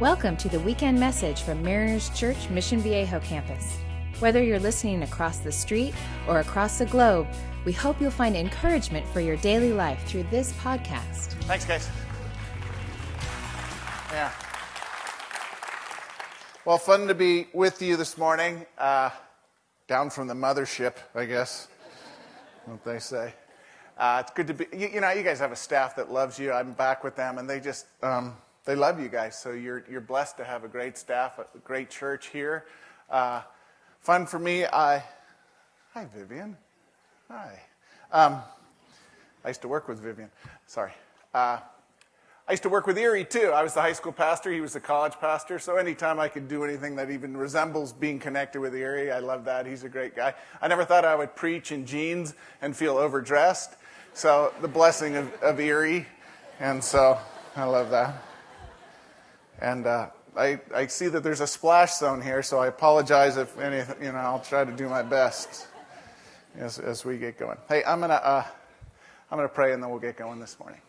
Welcome to the weekend message from Mariners Church Mission Viejo campus. Whether you're listening across the street or across the globe, we hope you'll find encouragement for your daily life through this podcast. Thanks, guys. Yeah. Well, fun to be with you this morning. Uh, down from the mothership, I guess, what they say. Uh, it's good to be. You, you, know, you guys have a staff that loves you. I'm back with them, and they just um, they love you guys. So you're you're blessed to have a great staff, a great church here. Uh, fun for me. I hi Vivian. Hi. Um, I used to work with Vivian. Sorry. Uh, I used to work with Erie too. I was the high school pastor. He was the college pastor. So anytime I could do anything that even resembles being connected with Erie, I love that. He's a great guy. I never thought I would preach in jeans and feel overdressed. So the blessing of, of Erie. And so I love that. And uh, I, I see that there's a splash zone here, so I apologize if anything, you know, I'll try to do my best as, as we get going. Hey, I'm going to uh, I'm going to pray and then we'll get going this morning.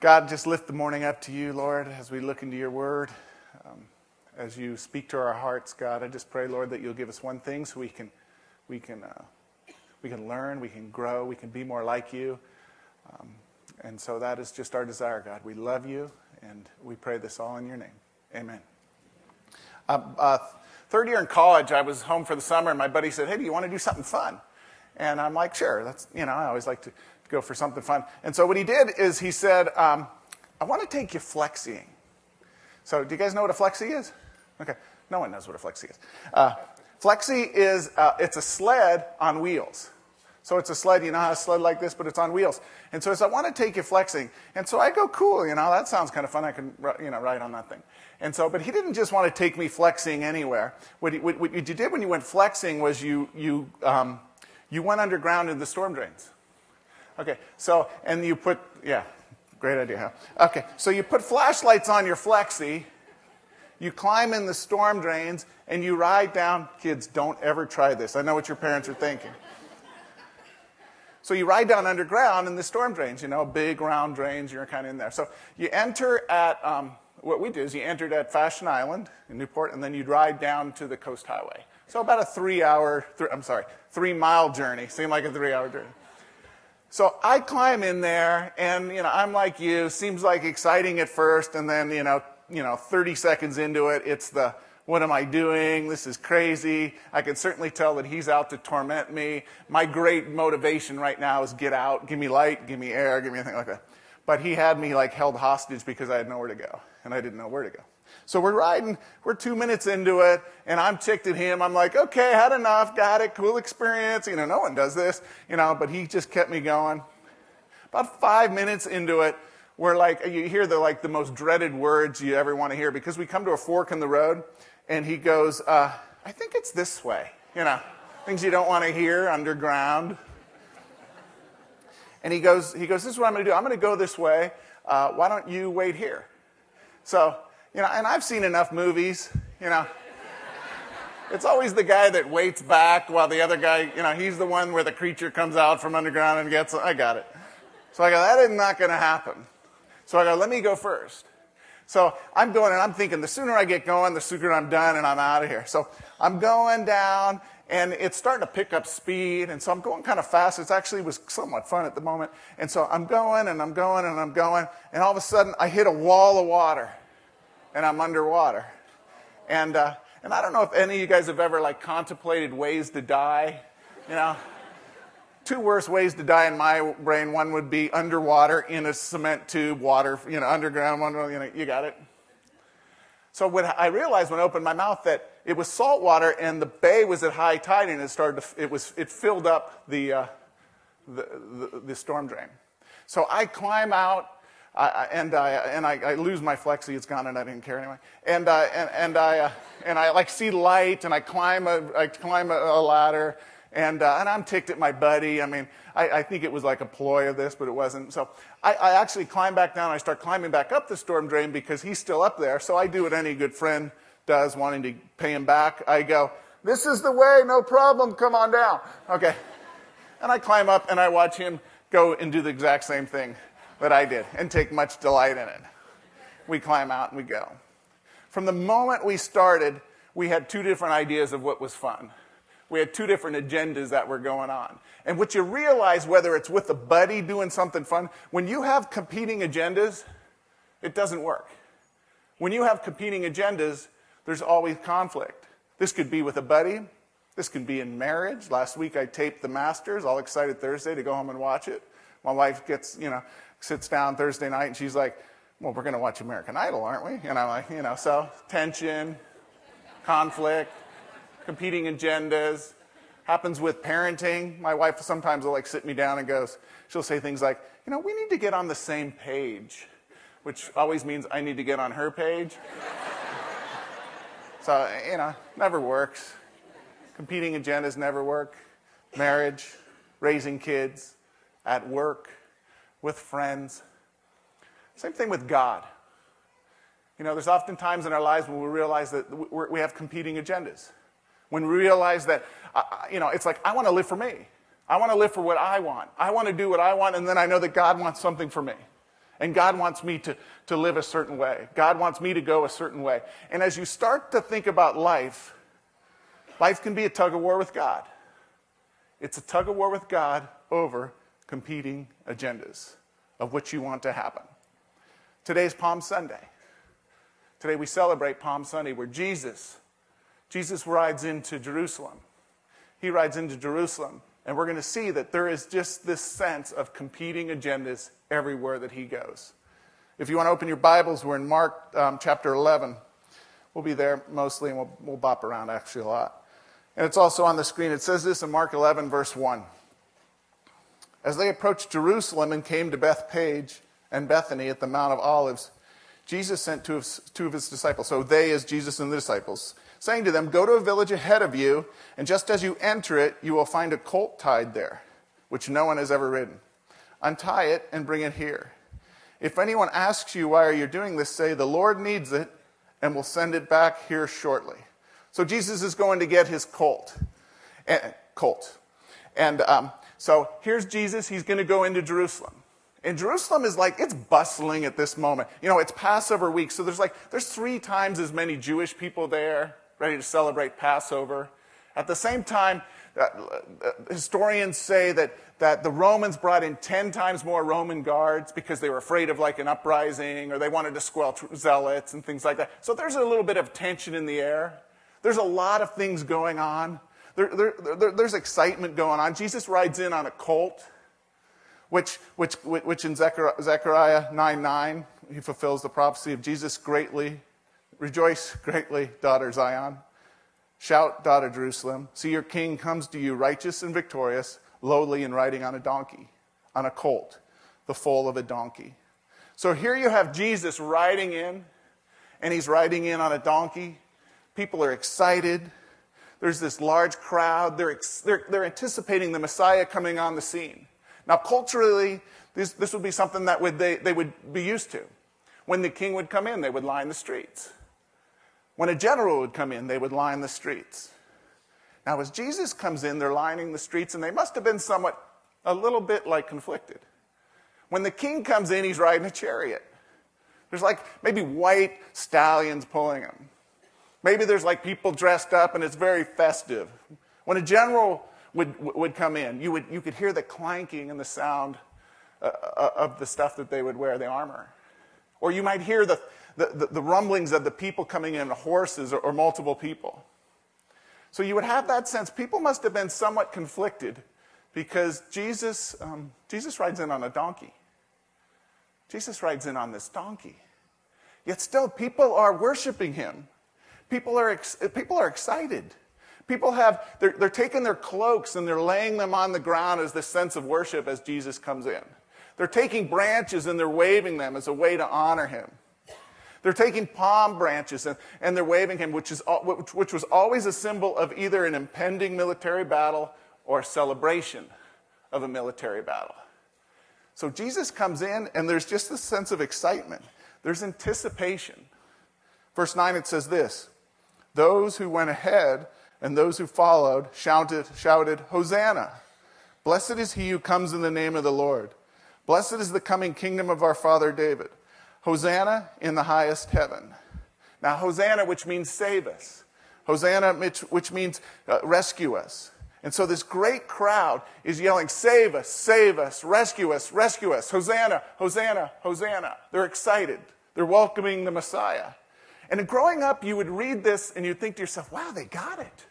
God, just lift the morning up to you, Lord, as we look into your word. Um, as you speak to our hearts, God, I just pray, Lord, that you'll give us one thing so we can, we can, uh, we can learn, we can grow, we can be more like you. Um, and so that is just our desire, God. We love you, and we pray this all in your name. Amen. Uh, uh, third year in college, I was home for the summer, and my buddy said, Hey, do you want to do something fun? And I'm like, Sure. That's, you know, I always like to go for something fun. And so what he did is he said, um, I want to take you flexing. So do you guys know what a flexi is? Okay, no one knows what a flexi is. Uh, flexie is uh, it's a sled on wheels. So it's a sled, you know how a sled like this, but it's on wheels. And so he said, I want to take you flexing. And so I go, cool, you know, that sounds kind of fun. I can, you know, ride on that thing. And so, but he didn't just want to take me flexing anywhere. What, he, what, what you did when you went flexing was you, you, um, you went underground in the storm drains. Okay, so, and you put, yeah, great idea, huh? Okay, so you put flashlights on your flexi, you climb in the storm drains, and you ride down. Kids, don't ever try this. I know what your parents are thinking. So you ride down underground in the storm drains, you know, big round drains, you're kind of in there. So you enter at, um, what we do is you entered at Fashion Island in Newport, and then you'd ride down to the Coast Highway. So about a three hour, I'm sorry, three mile journey. Seemed like a three hour journey. So I climb in there, and you know, I'm like you. Seems like exciting at first, and then you know, you know, 30 seconds into it, it's the what am I doing? This is crazy. I can certainly tell that he's out to torment me. My great motivation right now is get out, give me light, give me air, give me anything like that. But he had me like held hostage because I had nowhere to go, and I didn't know where to go. So we're riding, we're two minutes into it, and I'm ticked at him. I'm like, okay, had enough, got it, cool experience. You know, no one does this, you know, but he just kept me going. About five minutes into it, we're like, you hear the like the most dreaded words you ever want to hear because we come to a fork in the road, and he goes, uh, I think it's this way, you know, things you don't want to hear underground. And he goes, he goes, this is what I'm going to do. I'm going to go this way. Uh, why don't you wait here? So you know, and I've seen enough movies, you know. It's always the guy that waits back while the other guy, you know, he's the one where the creature comes out from underground and gets, I got it. So I go, that is not going to happen. So I go, let me go first. So I'm going and I'm thinking the sooner I get going, the sooner I'm done and I'm out of here. So I'm going down and it's starting to pick up speed. And so I'm going kind of fast. It actually was somewhat fun at the moment. And so I'm going and I'm going and I'm going. And all of a sudden I hit a wall of water and I'm underwater. And, uh, and I don't know if any of you guys have ever like contemplated ways to die. You know, two worst ways to die in my brain. One would be underwater in a cement tube, water, you know, underground. One, you know, you got it. So when I realized when I opened my mouth that it was salt water and the bay was at high tide and it started to, it was, it filled up the, uh, the, the, the storm drain. So I climb out I, and I, and I, I, lose my flexi. It's gone, and I didn't care anyway. And, uh, and, and, I, uh, and I like see light, and I climb a, I climb a, a ladder, and, uh, and I'm ticked at my buddy. I mean, I, I, think it was like a ploy of this, but it wasn't. So I, I actually climb back down. I start climbing back up the storm drain because he's still up there. So I do what any good friend does, wanting to pay him back. I go, "This is the way, no problem. Come on down." Okay, and I climb up and I watch him go and do the exact same thing that I did and take much delight in it. we climb out and we go. From the moment we started, we had two different ideas of what was fun. We had two different agendas that were going on. And what you realize, whether it's with a buddy doing something fun, when you have competing agendas, it doesn't work. When you have competing agendas, there's always conflict. This could be with a buddy. This can be in marriage. Last week I taped The Masters, all excited Thursday to go home and watch it. My wife gets, you know, sits down Thursday night and she's like, well, we're going to watch American Idol, aren't we? And I'm like, you know, so tension, conflict, competing agendas. Happens with parenting. My wife sometimes will like sit me down and goes, she'll say things like, you know, we need to get on the same page, which always means I need to get on her page. so, you know, never works. Competing agendas never work. Marriage, raising kids, at work, with friends. Same thing with God. You know, there's often times in our lives when we realize that we have competing agendas. When we realize that, uh, uh, you know, it's like, I want to live for me. I want to live for what I want. I want to do what I want, and then I know that God wants something for me. And God wants me to, to live a certain way. God wants me to go a certain way. And as you start to think about life, life can be a tug of war with God. It's a tug of war with God over competing agendas of what you want to happen. Today's Palm Sunday. Today we celebrate Palm Sunday where Jesus, Jesus rides into Jerusalem. He rides into Jerusalem, and we're going to see that there is just this sense of competing agendas everywhere that he goes. If you want to open your Bibles, we're in Mark um, chapter 11. We'll be there mostly, and we'll, we'll bop around actually a lot. And it's also on the screen. It says this in Mark 11, verse 1. As they approached Jerusalem and came to Bethphage and Bethany at the Mount of Olives, Jesus sent two of, two of his disciples. So they, as Jesus and the disciples, saying to them, Go to a village ahead of you, and just as you enter it, you will find a colt tied there, which no one has ever ridden. Untie it and bring it here. If anyone asks you, Why are you doing this? say, The Lord needs it, and we'll send it back here shortly. So Jesus is going to get his colt. And, eh, colt. And um, so here's Jesus. He's going to go into Jerusalem. And Jerusalem is like, it's bustling at this moment. You know, it's Passover week, so there's like, there's three times as many Jewish people there ready to celebrate Passover. At the same time, uh, uh, historians say that, that the Romans brought in 10 times more Roman guards because they were afraid of like an uprising or they wanted to squelch zealots and things like that. So there's a little bit of tension in the air. There's a lot of things going on. There, there, there, there's excitement going on. Jesus rides in on a colt, which, which, which in Zechariah 9 9, he fulfills the prophecy of Jesus greatly. Rejoice greatly, daughter Zion. Shout, daughter Jerusalem. See, your king comes to you, righteous and victorious, lowly and riding on a donkey, on a colt, the foal of a donkey. So here you have Jesus riding in, and he's riding in on a donkey. People are excited. There's this large crowd. They're, they're, they're anticipating the Messiah coming on the scene. Now, culturally, this, this would be something that would, they, they would be used to. When the king would come in, they would line the streets. When a general would come in, they would line the streets. Now, as Jesus comes in, they're lining the streets, and they must have been somewhat, a little bit like conflicted. When the king comes in, he's riding a chariot. There's like maybe white stallions pulling him. Maybe there's like people dressed up and it's very festive. When a general would, would come in, you, would, you could hear the clanking and the sound uh, uh, of the stuff that they would wear, the armor. Or you might hear the, the, the rumblings of the people coming in, horses or, or multiple people. So you would have that sense. People must have been somewhat conflicted because Jesus, um, Jesus rides in on a donkey. Jesus rides in on this donkey. Yet still, people are worshiping him. People are, ex- people are excited. People have, they're, they're taking their cloaks and they're laying them on the ground as this sense of worship as Jesus comes in. They're taking branches and they're waving them as a way to honor him. They're taking palm branches and, and they're waving him, which, is, which, which was always a symbol of either an impending military battle or a celebration of a military battle. So Jesus comes in and there's just this sense of excitement. There's anticipation. Verse 9, it says this those who went ahead and those who followed shouted, shouted, Hosanna! Blessed is he who comes in the name of the Lord. Blessed is the coming kingdom of our father David. Hosanna in the highest heaven. Now, Hosanna, which means save us. Hosanna, which, means uh, rescue us. And so this great crowd is yelling, Save us, save us, rescue us, rescue us. Hosanna, Hosanna, Hosanna. They're excited. They're welcoming the Messiah. And growing up, you would read this and you'd think to yourself, wow, they got it.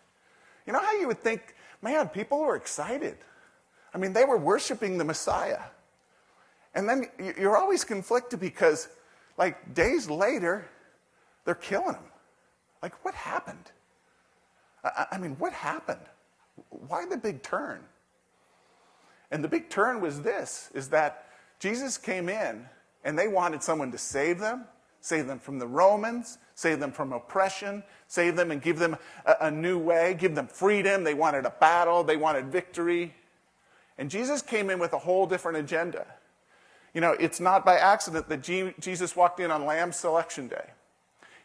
You know how you would think, man, people were excited. I mean, they were worshiping the Messiah. And then you're always conflicted because, like, days later, they're killing him. Like, what happened? I mean, what happened? Why the big turn? And the big turn was this is that Jesus came in and they wanted someone to save them, save them from the Romans, save them from oppression, save them and give them a, a new way, give them freedom. They wanted a battle, they wanted victory. And Jesus came in with a whole different agenda. You know, it's not by accident that G- Jesus walked in on Lamb Selection Day.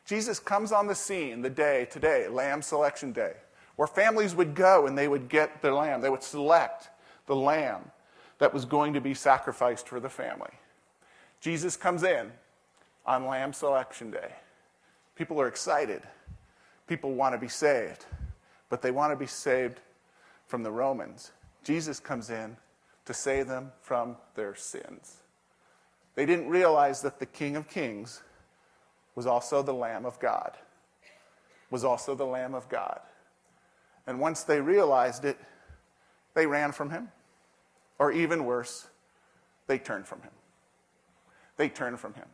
Jesus comes on the scene the day, today, Lamb Selection Day, where families would go and they would get their lamb. They would select the lamb that was going to be sacrificed for the family. Jesus comes in on Lamb Selection Day. People are excited. People want to be saved, but they want to be saved from the Romans. Jesus comes in to save them from their sins. They didn't realize that the King of Kings was also the Lamb of God, was also the Lamb of God. And once they realized it, they ran from him. Or even worse, they turned from him. They turned from him.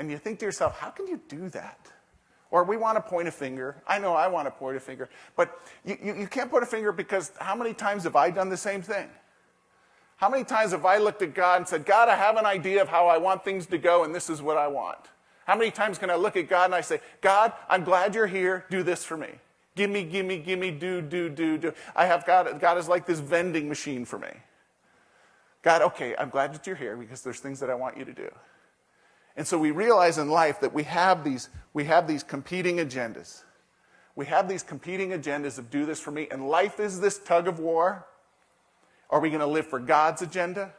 And you think to yourself, how can you do that? Or we want to point a finger. I know I want to point a finger. But you, you, you, can't point a finger because how many times have I done the same thing? How many times have I looked at God and said, God, I have an idea of how I want things to go, and this is what I want? How many times can I look at God and I say, God, I'm glad you're here. Do this for me. Give me, give me, give me, do, do, do, do. I have God, God is like this vending machine for me. God, okay, I'm glad that you're here because there's things that I want you to do. And so we realize in life that we have these, we have these competing agendas. We have these competing agendas of do this for me. And life is this tug of war. Are we going to live for God's agenda?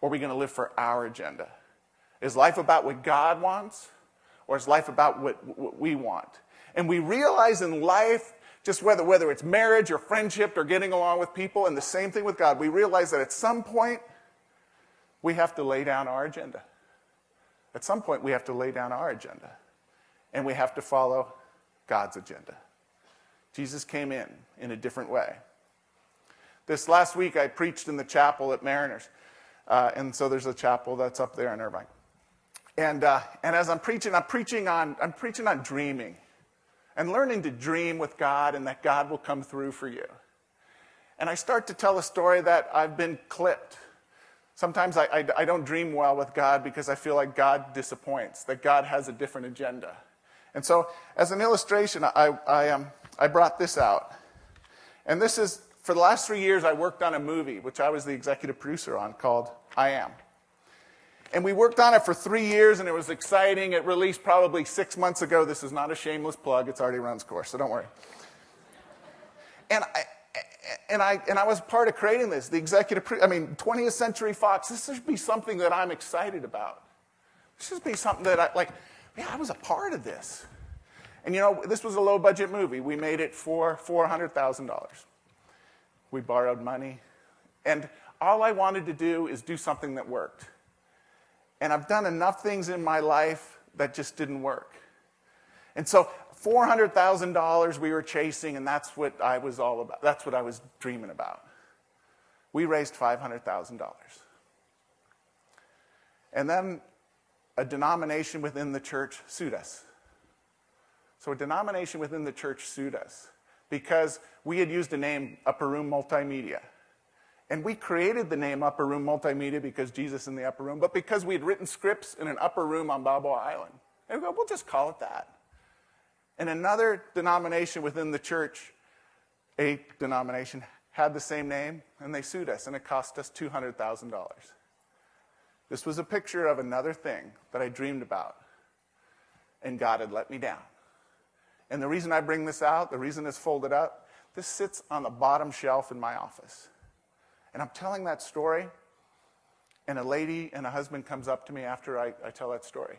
Or are we going to live for our agenda? Is life about what God wants? Or is life about what, what we want? And we realize in life, just whether, whether it's marriage or friendship or getting along with people, and the same thing with God, we realize that at some point, we have to lay down our agenda. At some point, we have to lay down our agenda and we have to follow God's agenda. Jesus came in in a different way. This last week, I preached in the chapel at Mariners. Uh, and so there's a chapel that's up there in Irvine. And, uh, and as I'm preaching, I'm preaching, on, I'm preaching on dreaming and learning to dream with God and that God will come through for you. And I start to tell a story that I've been clipped Sometimes I, I, I, don't dream well with God because I feel like God disappoints, that God has a different agenda. And so, as an illustration, I, I, um, I brought this out. And this is, for the last three years, I worked on a movie, which I was the executive producer on, called I Am. And we worked on it for three years, and it was exciting. It released probably six months ago. This is not a shameless plug, it's already run its course, so don't worry. And I, and I, and I was part of creating this, the executive, I mean, 20th Century Fox. This should be something that I'm excited about. This should be something that I, like, yeah, I was a part of this. And you know, this was a low budget movie. We made it for $400,000. We borrowed money. And all I wanted to do is do something that worked. And I've done enough things in my life that just didn't work. And so $400,000 we were chasing, and that's what I was all about. That's what I was dreaming about. We raised $500,000. And then a denomination within the church sued us. So a denomination within the church sued us because we had used the name Upper Room Multimedia. And we created the name Upper Room Multimedia because Jesus in the upper room, but because we had written scripts in an upper room on Balboa Island. And we go, we'll just call it that. And another denomination within the church, a denomination, had the same name, and they sued us, and it cost us $200,000. This was a picture of another thing that I dreamed about, and God had let me down. And the reason I bring this out, the reason it's folded up, this sits on the bottom shelf in my office. And I'm telling that story, And a lady and a husband comes up to me after I, I tell that story.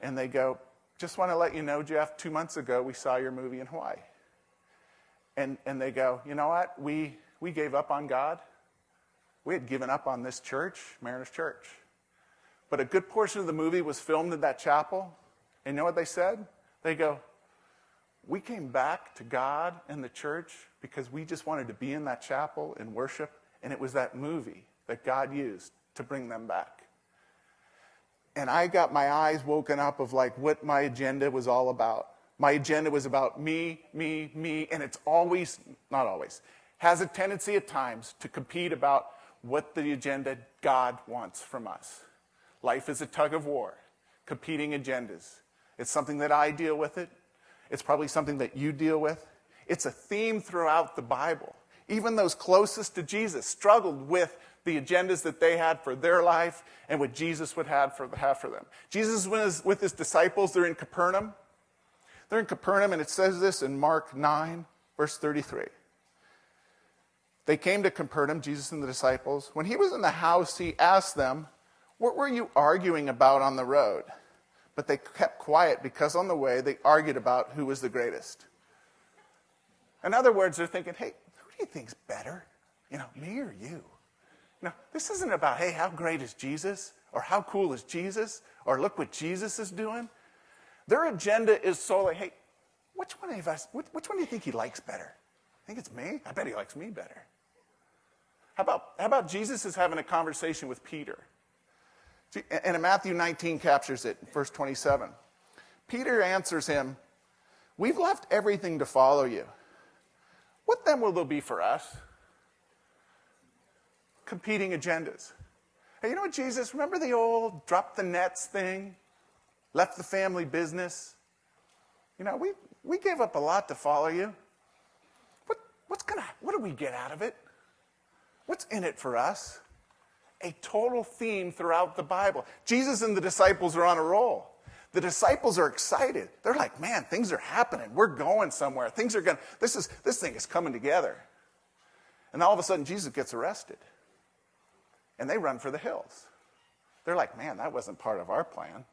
And they go, Just want to let you know, Jeff, two months ago we saw your movie in Hawaii. And, and they go, You know what? We, we gave up on God. We had given up on this church, Mariners Church. But a good portion of the movie was filmed in that chapel. And you know what they said? They go, We came back to God and the church because we just wanted to be in that chapel and worship. And it was that movie that God used to bring them back. And I got my eyes woken up of like what my agenda was all about. My agenda was about me, me, me, and it's always, not always, has a tendency at times to compete about what the agenda God wants from us. Life is a tug of war, competing agendas. It's something that I deal with it. It's probably something that you deal with. It's a theme throughout the Bible. Even those closest to Jesus struggled with the agendas that they had for their life and what Jesus would have for, have for them. Jesus was with his disciples. They're in Capernaum. They're in Capernaum, and it says this in Mark 9, verse 33. They came to Capernaum, Jesus and the disciples. When he was in the house, he asked them, What were you arguing about on the road? But they kept quiet because on the way they argued about who was the greatest. In other words, they're thinking, Hey, who do you think's better? You know, me or you? Now, this isn't about, hey, how great is Jesus? Or how cool is Jesus? Or look what Jesus is doing. Their agenda is solely, hey, which one of us, which, which one do you think he likes better? I think it's me? I bet he likes me better. How about, how about Jesus is having a conversation with Peter? And Matthew 19 captures it, verse 27. Peter answers him, We've left everything to follow you. What then will there be for us? Competing agendas. Hey, you know what, Jesus? Remember the old drop the nets thing? Left the family business? You know, we, we gave up a lot to follow you. What, what's gonna, what do we get out of it? What's in it for us? A total theme throughout the Bible. Jesus and the disciples are on a roll. The disciples are excited. They're like, man, things are happening. We're going somewhere. Things are going, this is, this thing is coming together. And all of a sudden, Jesus gets arrested and they run for the hills. They're like, man, that wasn't part of our plan.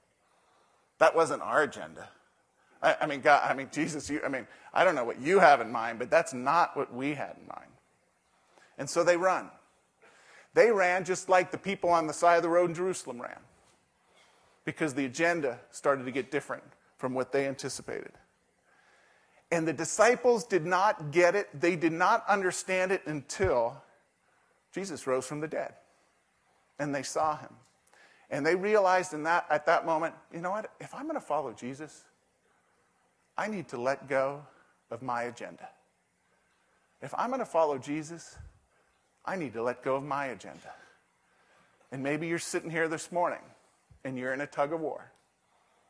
That wasn't our agenda. I, I, mean, God, I mean, Jesus, you, I mean, I don't know what you have in mind, but that's not what we had in mind. And so they run. They ran just like the people on the side of the road in Jerusalem ran because the agenda started to get different from what they anticipated. And the disciples did not get it, they did not understand it until Jesus rose from the dead and they saw him. And they realized in that, at that moment, you know what? If I'm going to follow Jesus, I need to let go of my agenda. If I'm going to follow Jesus, I need to let go of my agenda. And maybe you're sitting here this morning and you're in a tug of war.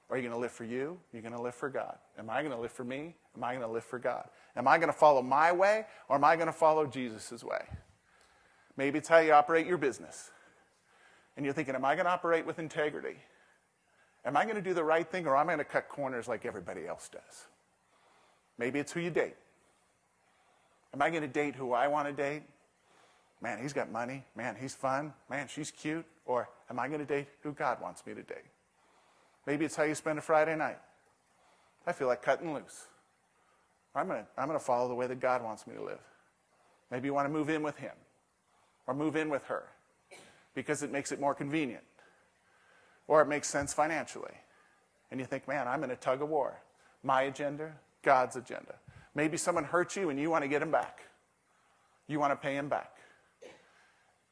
Are you going to live for you? Are you going to live for God? Am I going to live for me? Am I going to live for God? Am I going to follow my way or am I going to follow Jesus' way? Maybe it's how you operate your business and you're thinking, am I going to operate with integrity? Am I going to do the right thing or am I going to cut corners like everybody else does? Maybe it's who you date. Am I going to date who I want to date? Man, he's got money. Man, he's fun. Man, she's cute. Or am I going to date who God wants me to date? Maybe it's how you spend a Friday night. I feel like cutting loose. I'm going to, I'm going to follow the way that God wants me to live. Maybe you want to move in with him or move in with her because it makes it more convenient or it makes sense financially. And you think, man, I'm in a tug of war. My agenda, God's agenda. Maybe someone hurt you and you want to get him back. You want to pay him back.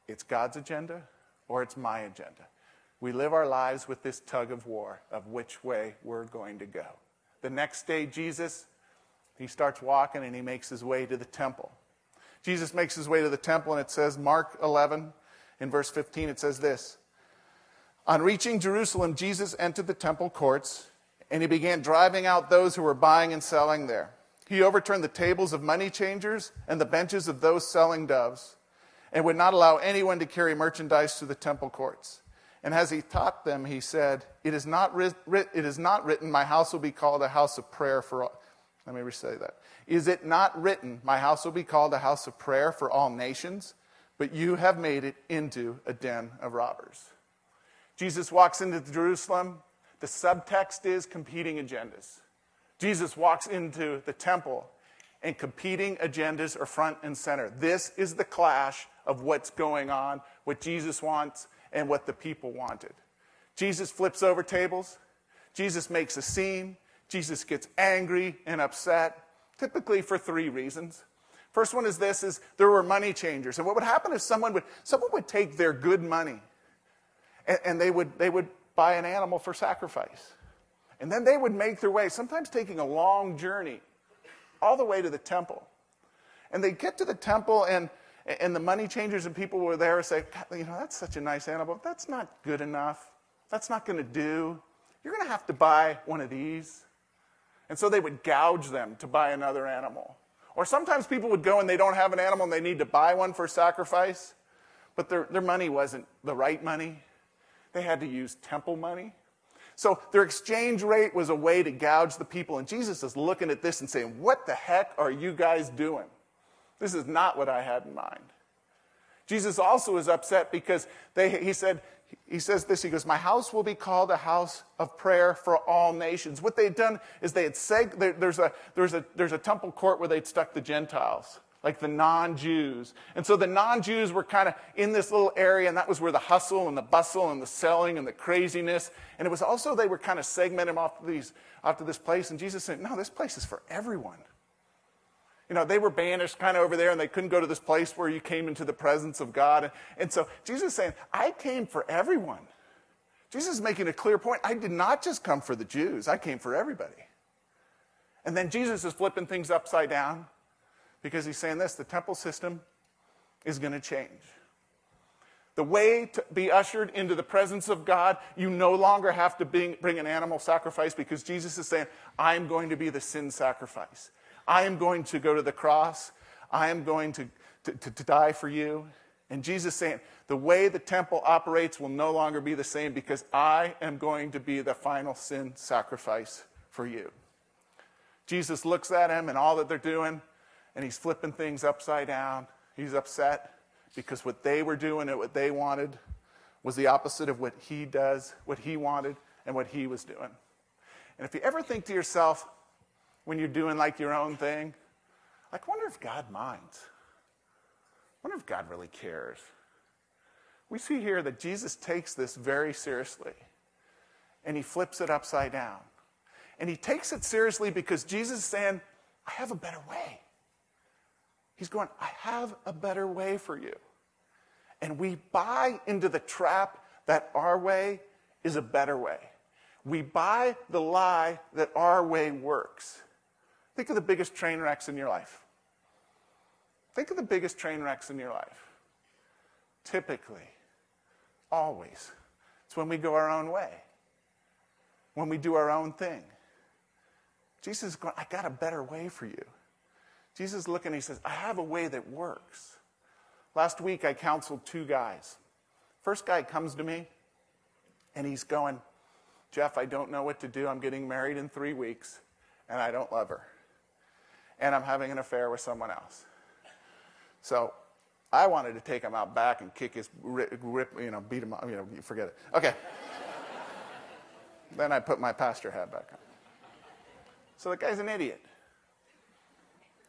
It's God's agenda or it's my agenda. We live our lives with this tug of war of which way we're going to go. The next day, Jesus, he starts walking and he makes his way to the temple. Jesus makes his way to the temple, and it says, Mark 11, in verse 15, it says this On reaching Jerusalem, Jesus entered the temple courts and he began driving out those who were buying and selling there. He overturned the tables of money changers and the benches of those selling doves and would not allow anyone to carry merchandise to the temple courts. And as he taught them, he said, It is not, ri- it is not written, My house will be called a house of prayer for all. Let me re that. Is it not written, My house will be called a house of prayer for all nations? But you have made it into a den of robbers. Jesus walks into Jerusalem. The subtext is competing agendas. Jesus walks into the temple, and competing agendas are front and center. This is the clash of what's going on, what Jesus wants, and what the people wanted. Jesus flips over tables. Jesus makes a scene. Jesus gets angry and upset, typically for three reasons. First one is this is there were money changers. And what would happen if someone would someone would take their good money and, and they would they would buy an animal for sacrifice. And then they would make their way, sometimes taking a long journey, all the way to the temple. And they'd get to the temple, and, and the money changers and people were there and say, You know, that's such a nice animal. That's not good enough. That's not going to do. You're going to have to buy one of these. And so they would gouge them to buy another animal. Or sometimes people would go and they don't have an animal and they need to buy one for sacrifice, but their, their money wasn't the right money. They had to use temple money. So their exchange rate was a way to gouge the people. And Jesus is looking at this and saying, What the heck are you guys doing? This is not what I had in mind. Jesus also is upset because they, he said, he says this, he goes, My house will be called a house of prayer for all nations. What they'd done is they had seg- there, there's, a, there's, a, there's a temple court where they'd stuck the Gentiles, like the non Jews. And so the non Jews were kind of in this little area, and that was where the hustle and the bustle and the selling and the craziness. And it was also, they were kind of segmenting off, these, off to this place. And Jesus said, No, this place is for everyone you know, they were banished kind of over there and they couldn't go to this place where you came into the presence of God. And, so Jesus is saying, I came for everyone. Jesus is making a clear point. I did not just come for the Jews, I came for everybody. And then Jesus is flipping things upside down because he's saying this the temple system is going to change. The way to be ushered into the presence of God, you no longer have to bring, bring an animal sacrifice because Jesus is saying, I'm going to be the sin sacrifice. I am going to go to the cross. I am going to, to, to, to die for you. And Jesus saying, the way the temple operates will no longer be the same because I am going to be the final sin sacrifice for you. Jesus looks at him and all that they're doing, and he's flipping things upside down. He's upset because what they were doing and what they wanted was the opposite of what he does, what he wanted, and what he was doing. And if you ever think to yourself, when you're doing like your own thing. Like, wonder if God minds. Wonder if God really cares. We see here that Jesus takes this very seriously and he flips it upside down. And he takes it seriously because Jesus is saying, I have a better way. He's going, I have a better way for you. And we buy into the trap that our way is a better way. We buy the lie that our way works. Think of the biggest train wrecks in your life. Think of the biggest train wrecks in your life. Typically, always, it's when we go our own way, when we do our own thing. Jesus is going, I got a better way for you. Jesus is looking, he says, I have a way that works. Last week, I counseled two guys. First guy comes to me, and he's going, Jeff, I don't know what to do. I'm getting married in three weeks, and I don't love her and I'm having an affair with someone else. So I wanted to take him out back and kick his rip, rip you know, beat him up, you know, forget it. Okay. then I put my pastor hat back on. So the guy's an idiot.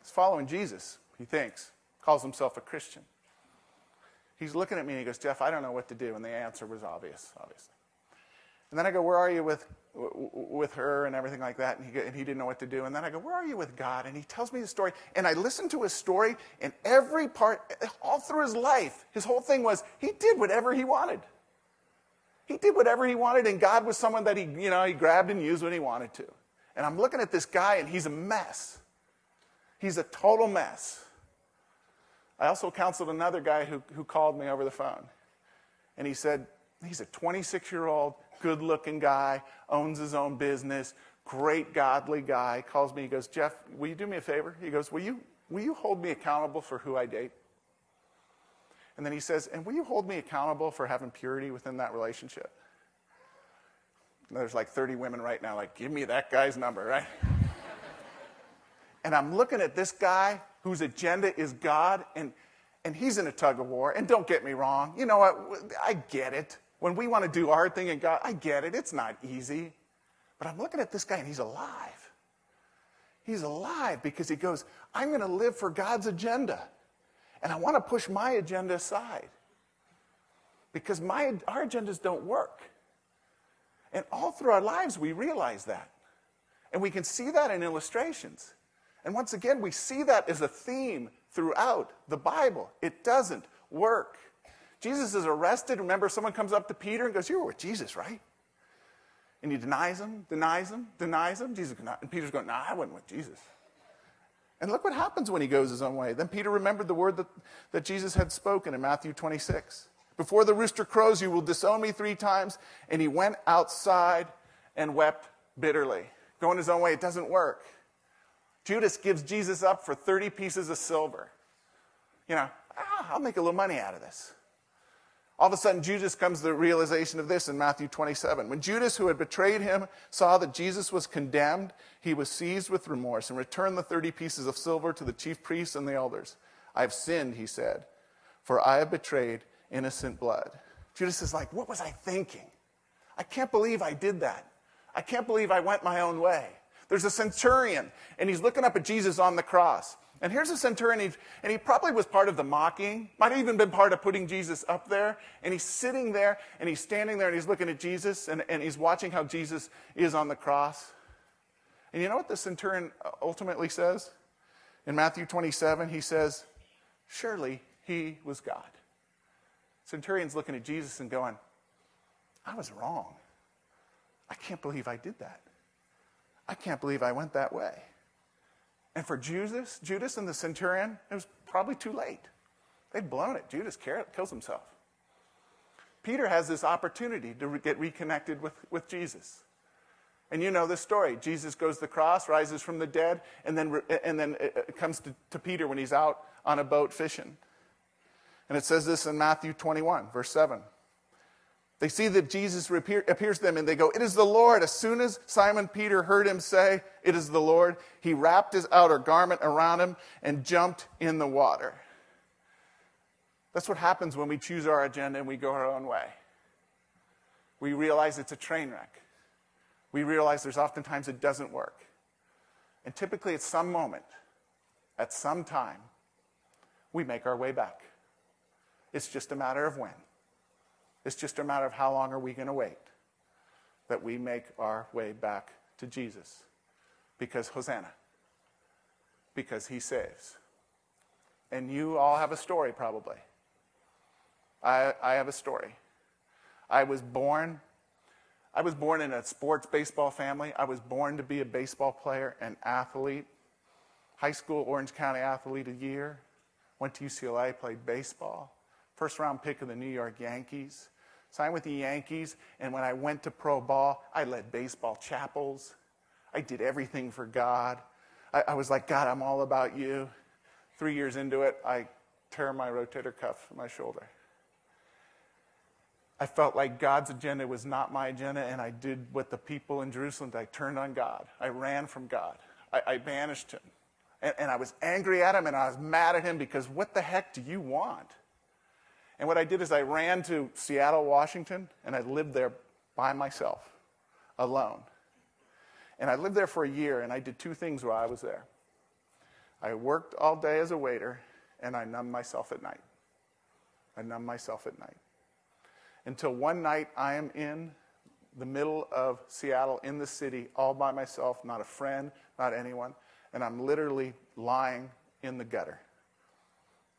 He's following Jesus, he thinks, calls himself a Christian. He's looking at me and he goes, Jeff, I don't know what to do. And the answer was obvious, obviously. And then I go, Where are you with, with her and everything like that? And he, and he didn't know what to do. And then I go, Where are you with God? And he tells me the story. And I listen to his story, and every part, all through his life, his whole thing was he did whatever he wanted. He did whatever he wanted, and God was someone that he, you know, he grabbed and used when he wanted to. And I'm looking at this guy, and he's a mess. He's a total mess. I also counseled another guy who, who called me over the phone. And he said, He's a 26 year old good looking guy, owns his own business, great godly guy, calls me. He goes, Jeff, will you do me a favor? He goes, Will you, will you hold me accountable for who I date? And then he says, And will you hold me accountable for having purity within that relationship? And there's like 30 women right now, like, Give me that guy's number, right? and I'm looking at this guy whose agenda is God, and, and he's in a tug of war. And don't get me wrong, you know what? I get it. When we want to do our thing in God, I get it. It's not easy. But I'm looking at this guy and he's alive. He's alive because he goes, I'm going to live for God's agenda. And I want to push my agenda aside because my, our agendas don't work. And all through our lives, we realize that. And we can see that in illustrations. And once again, we see that as a theme throughout the Bible. It doesn't work. Jesus is arrested. Remember, someone comes up to Peter and goes, You were with Jesus, right? And he denies him, denies him, denies him. Jesus, and Peter's going, No, nah, I wasn't with Jesus. And look what happens when he goes his own way. Then Peter remembered the word that, that Jesus had spoken in Matthew 26. Before the rooster crows, you will disown me three times. And he went outside and wept bitterly. Going his own way, it doesn't work. Judas gives Jesus up for 30 pieces of silver. You know, ah, I'll make a little money out of this. All of a sudden, Judas comes to the realization of this in Matthew 27. When Judas, who had betrayed him, saw that Jesus was condemned, he was seized with remorse and returned the 30 pieces of silver to the chief priests and the elders. I have sinned, he said, for I have betrayed innocent blood. Judas is like, What was I thinking? I can't believe I did that. I can't believe I went my own way. There's a centurion, and he's looking up at Jesus on the cross. And here's a centurion, and he probably was part of the mocking, might have even been part of putting Jesus up there. And he's sitting there, and he's standing there, and he's looking at Jesus, and, and he's watching how Jesus is on the cross. And you know what the centurion ultimately says? In Matthew 27, he says, Surely he was God. Centurion's looking at Jesus and going, I was wrong. I can't believe I did that. I can't believe I went that way. And for Judas, Judas and the centurion, it was probably too late. They'd blown it. Judas kills himself. Peter has this opportunity to get reconnected with, with Jesus. And you know the story. Jesus goes to the cross, rises from the dead, and then, and then it comes to, to Peter when he's out on a boat fishing. And it says this in Matthew 21, verse 7. They see that Jesus appears to them and they go, It is the Lord. As soon as Simon Peter heard him say, It is the Lord, he wrapped his outer garment around him and jumped in the water. That's what happens when we choose our agenda and we go our own way. We realize it's a train wreck. We realize there's oftentimes it doesn't work. And typically, at some moment, at some time, we make our way back. It's just a matter of when. It's just a matter of how long are we going to wait that we make our way back to Jesus. Because Hosanna. Because he saves. And you all have a story, probably. I, I have a story. I was born. I was born in a sports baseball family. I was born to be a baseball player, an athlete. High school Orange County Athlete the Year. Went to UCLA, played baseball first round pick of the New York Yankees. Signed with the Yankees, and when I went to pro ball, I led baseball chapels. I did everything for God. I, I was like, God, I'm all about you. Three years into it, I tear my rotator cuff my shoulder. I felt like God's agenda was not my agenda, and I did what the people in Jerusalem did. I turned on God. I ran from God. I, I banished him. And, and I was angry at him, and I was mad at him because what the heck do you want? And what I did is I ran to Seattle, Washington, and I lived there by myself, alone. And I lived there for a year, and I did two things while I was there. I worked all day as a waiter, and I numbed myself at night. I numbed myself at night. Until one night, I am in the middle of Seattle, in the city, all by myself, not a friend, not anyone, and I'm literally lying in the gutter.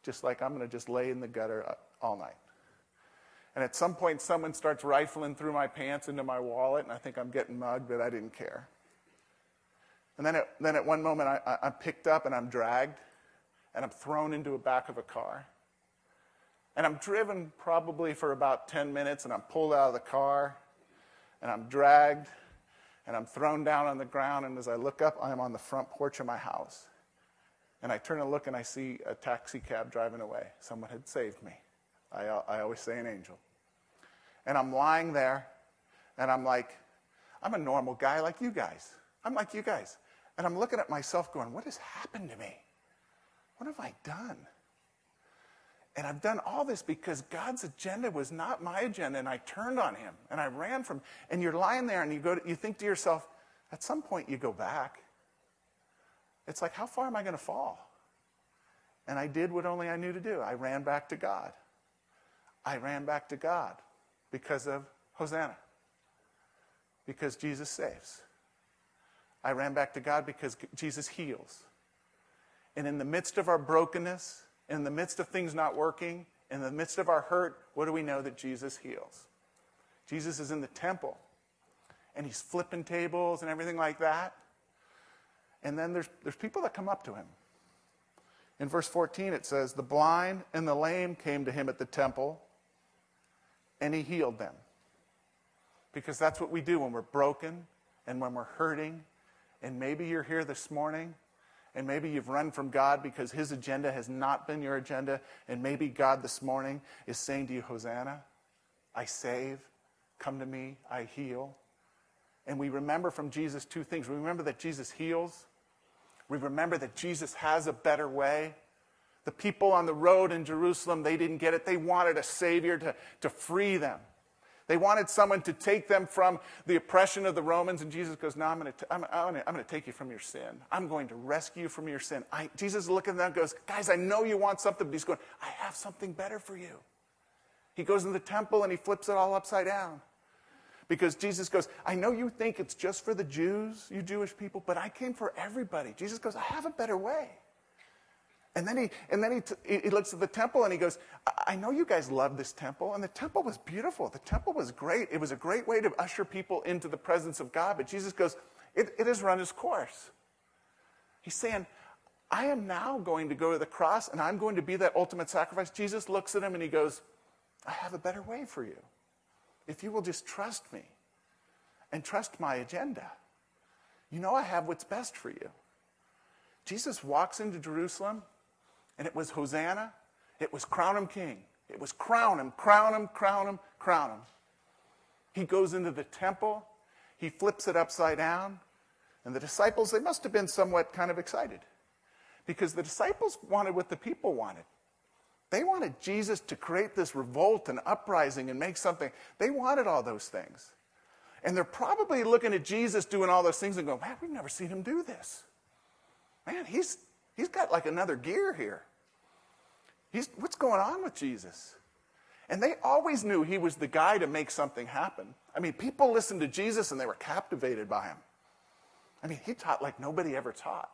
Just like I'm going to just lay in the gutter all night. And at some point, someone starts rifling through my pants into my wallet, and I think I'm getting mugged, but I didn't care. And then at, then at one moment, I, I'm picked up and I'm dragged, and I'm thrown into the back of a car. And I'm driven probably for about 10 minutes, and I'm pulled out of the car, and I'm dragged, and I'm thrown down on the ground. And as I look up, I'm on the front porch of my house. And I turn and look, and I see a taxi cab driving away. Someone had saved me. I, uh, I always say an angel. And I'm lying there, and I'm like, I'm a normal guy like you guys. I'm like you guys. And I'm looking at myself going, what has happened to me? What have I done? And I've done all this because God's agenda was not my agenda, and I turned on him and I ran from. And you're lying there, and you go, to, you think to yourself, at some point you go back. It's like, how far am I going to fall? And I did what only I knew to do. I ran back to God. I ran back to God because of Hosanna, because Jesus saves. I ran back to God because Jesus heals. And in the midst of our brokenness, in the midst of things not working, in the midst of our hurt, what do we know that Jesus heals? Jesus is in the temple and he's flipping tables and everything like that. And then there's, there's people that come up to him. In verse 14, it says, The blind and the lame came to him at the temple, and he healed them. Because that's what we do when we're broken and when we're hurting. And maybe you're here this morning and maybe you've run from God because his agenda has not been your agenda. And maybe God this morning is saying to you, Hosanna, I save, come to me, I heal. And we remember from Jesus two things. We remember that Jesus heals, we remember that Jesus has a better way. The people on the road in Jerusalem, they didn't get it. They wanted a Savior to, to free them. They wanted someone to take them from the oppression of the Romans, and Jesus goes, No, I'm going to, take you from your sin. I'm going to rescue you from your sin. I, Jesus looking at them goes, Guys, I know you want something, but he's going, I have something better for you. He goes in the temple and he flips it all upside down. Because Jesus goes, I know you think it's just for the Jews, you Jewish people, but I came for everybody. Jesus goes, I have a better way. And then, he, and then he, he looks at the temple and he goes, I know you guys love this temple. And the temple was beautiful. The temple was great. It was a great way to usher people into the presence of God. But Jesus goes, it, it has run its course. He's saying, I am now going to go to the cross and I'm going to be that ultimate sacrifice. Jesus looks at him and he goes, I have a better way for you. If you will just trust me and trust my agenda, you know I have what's best for you. Jesus walks into Jerusalem and it was Hosanna. It was crown him king. It was crown him, crown him, crown him, crown him. He goes into the temple. He flips it upside down. And the disciples, they must have been somewhat kind of excited because the disciples wanted what the people wanted. They wanted Jesus to create this revolt and uprising and make something. They wanted all those things. And they're probably looking at Jesus doing all those things and going, man, we've never seen him do this. Man, he's, he's got like another gear here. He's, what's going on with Jesus? And they always knew he was the guy to make something happen. I mean, people listened to Jesus and they were captivated by him. I mean, he taught like nobody ever taught.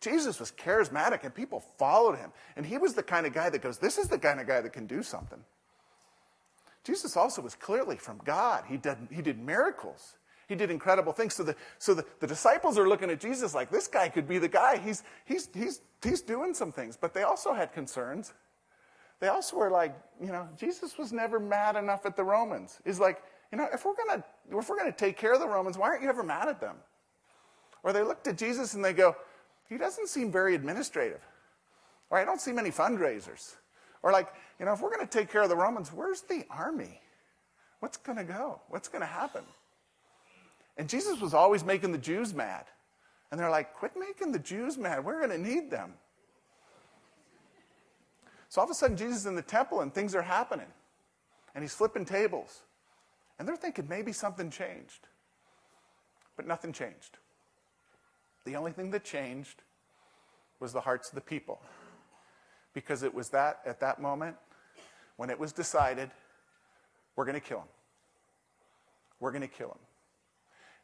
Jesus was charismatic and people followed him. And he was the kind of guy that goes, This is the kind of guy that can do something. Jesus also was clearly from God. He did, he did miracles. He did incredible things. So, the, so the, the disciples are looking at Jesus like, this guy could be the guy. He's, he's, he's, he's doing some things. But they also had concerns. They also were like, you know, Jesus was never mad enough at the Romans. He's like, you know, if we're going to if we're going to take care of the Romans, why aren't you ever mad at them? Or they looked at Jesus and they go, he doesn't seem very administrative. Or I don't see many fundraisers. Or like, you know, if we're going to take care of the Romans, where's the army? What's going to go? What's going to happen? And Jesus was always making the Jews mad. And they're like, quit making the Jews mad. We're going to need them. So all of a sudden, Jesus is in the temple and things are happening. And he's flipping tables. And they're thinking maybe something changed. But nothing changed. The only thing that changed was the hearts of the people. Because it was that, at that moment, when it was decided, we're going to kill him. We're going to kill him.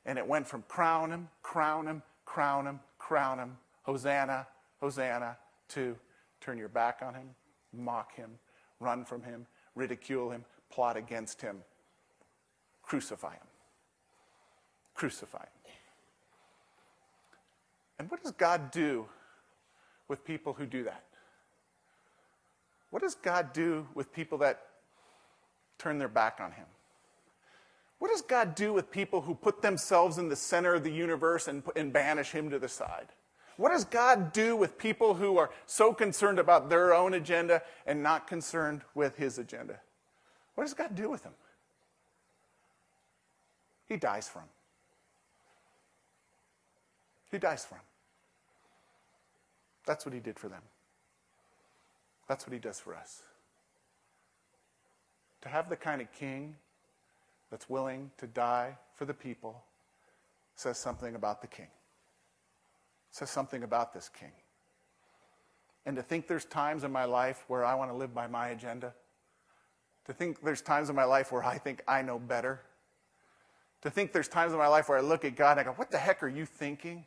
And it went from crown him, crown him, crown him, crown him, Hosanna, Hosanna, to turn your back on him, mock him, run from him, ridicule him, plot against him, crucify him. Crucify him. And what does God do with people who do that? What does God do with people that turn their back on him? What does God do with people who put themselves in the center of the universe and, and banish him to the side? What does God do with people who are so concerned about their own agenda and not concerned with his agenda? What does God do with them? He dies for them. He dies for them. That's what he did for them. That's what he does for us. To have the kind of king that's willing to die for the people says something about the king. Says something about this king. And to think there's times in my life where I want to live by my agenda. To think there's times in my life where I think I know better. To think there's times in my life where I look at God and I go, What the heck are you thinking?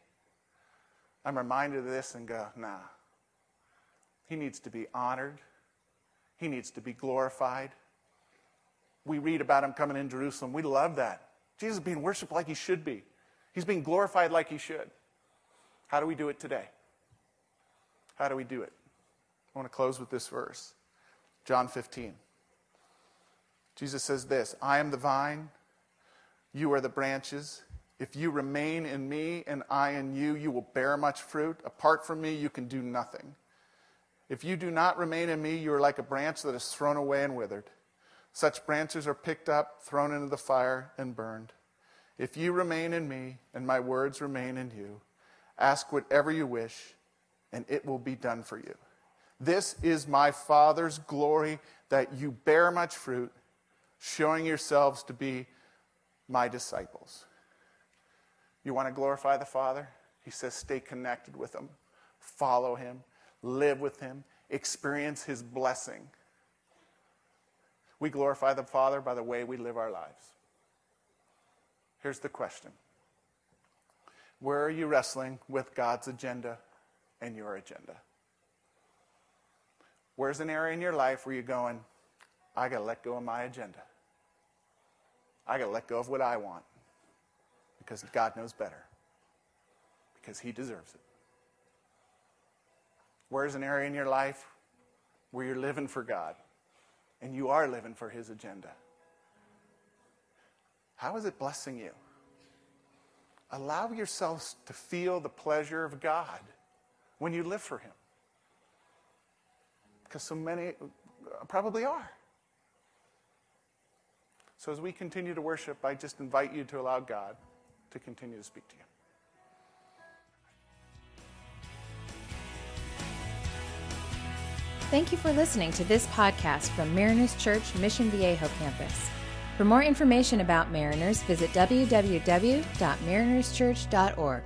I'm reminded of this and go, Nah. He needs to be honored, He needs to be glorified. We read about Him coming in Jerusalem. We love that. Jesus being worshiped like He should be, He's being glorified like He should. How do we do it today? How do we do it? I want to close with this verse John 15. Jesus says this I am the vine, you are the branches. If you remain in me and I in you, you will bear much fruit. Apart from me, you can do nothing. If you do not remain in me, you are like a branch that is thrown away and withered. Such branches are picked up, thrown into the fire, and burned. If you remain in me and my words remain in you, ask whatever you wish, and it will be done for you. This is my Father's glory that you bear much fruit, showing yourselves to be my disciples. You want to glorify the Father? He says, stay connected with Him, follow Him, live with Him, experience His blessing. We glorify the Father by the way we live our lives. Here's the question Where are you wrestling with God's agenda and your agenda? Where's an area in your life where you're going, I got to let go of my agenda? I got to let go of what I want because God knows better, because He deserves it. Where's an area in your life where you're living for God and you are living for His agenda? How is it blessing you? Allow yourselves to feel the pleasure of God when you live for Him. Because so many uh, probably are. So as we continue to worship, I just invite you to allow God to continue to speak to you. Thank you for listening to this podcast from Mariners Church Mission Viejo campus. For more information about Mariners, visit www.marinerschurch.org.